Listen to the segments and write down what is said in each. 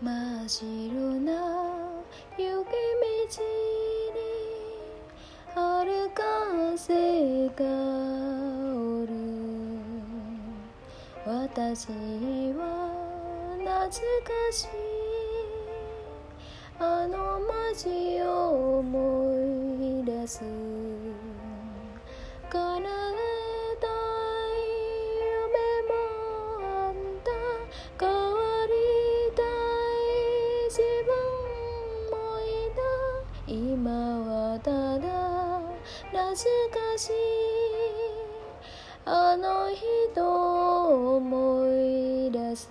真白な雪道に春風がおる私は懐かしいあの街を思い出す叶自分もいた今はただ懐かしい。あの人を思い出す。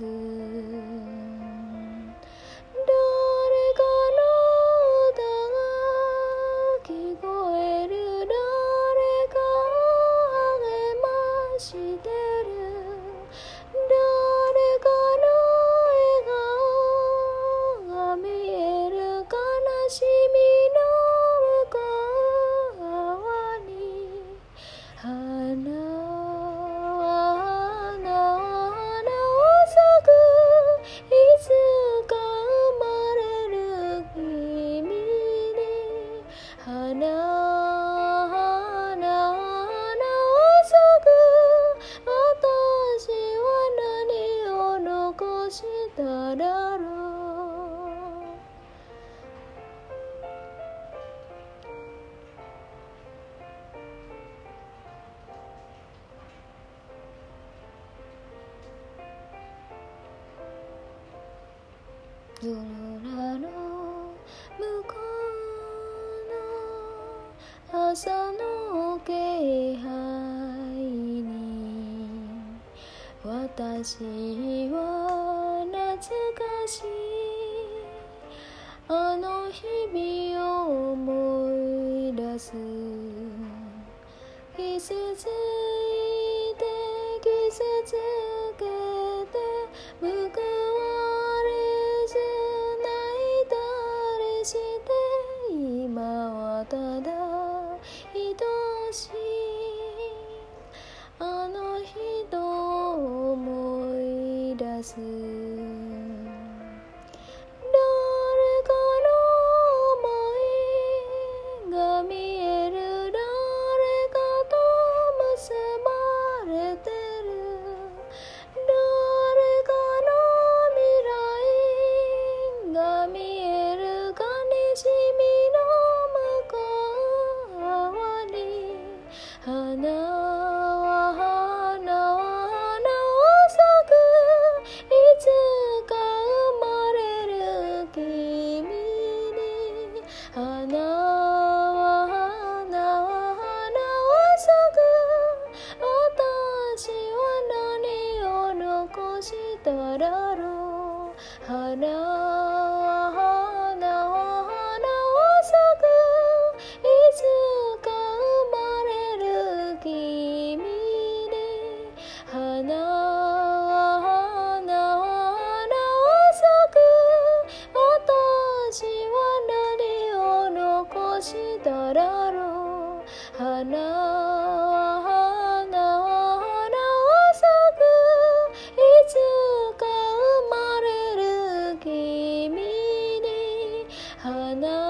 残しただろう夜空の向こうの朝の気配に私は懐かしいあの日々を思い出す季節いて季節けて報われず泣いたりして今はただ愛しいあの人を思い出すした na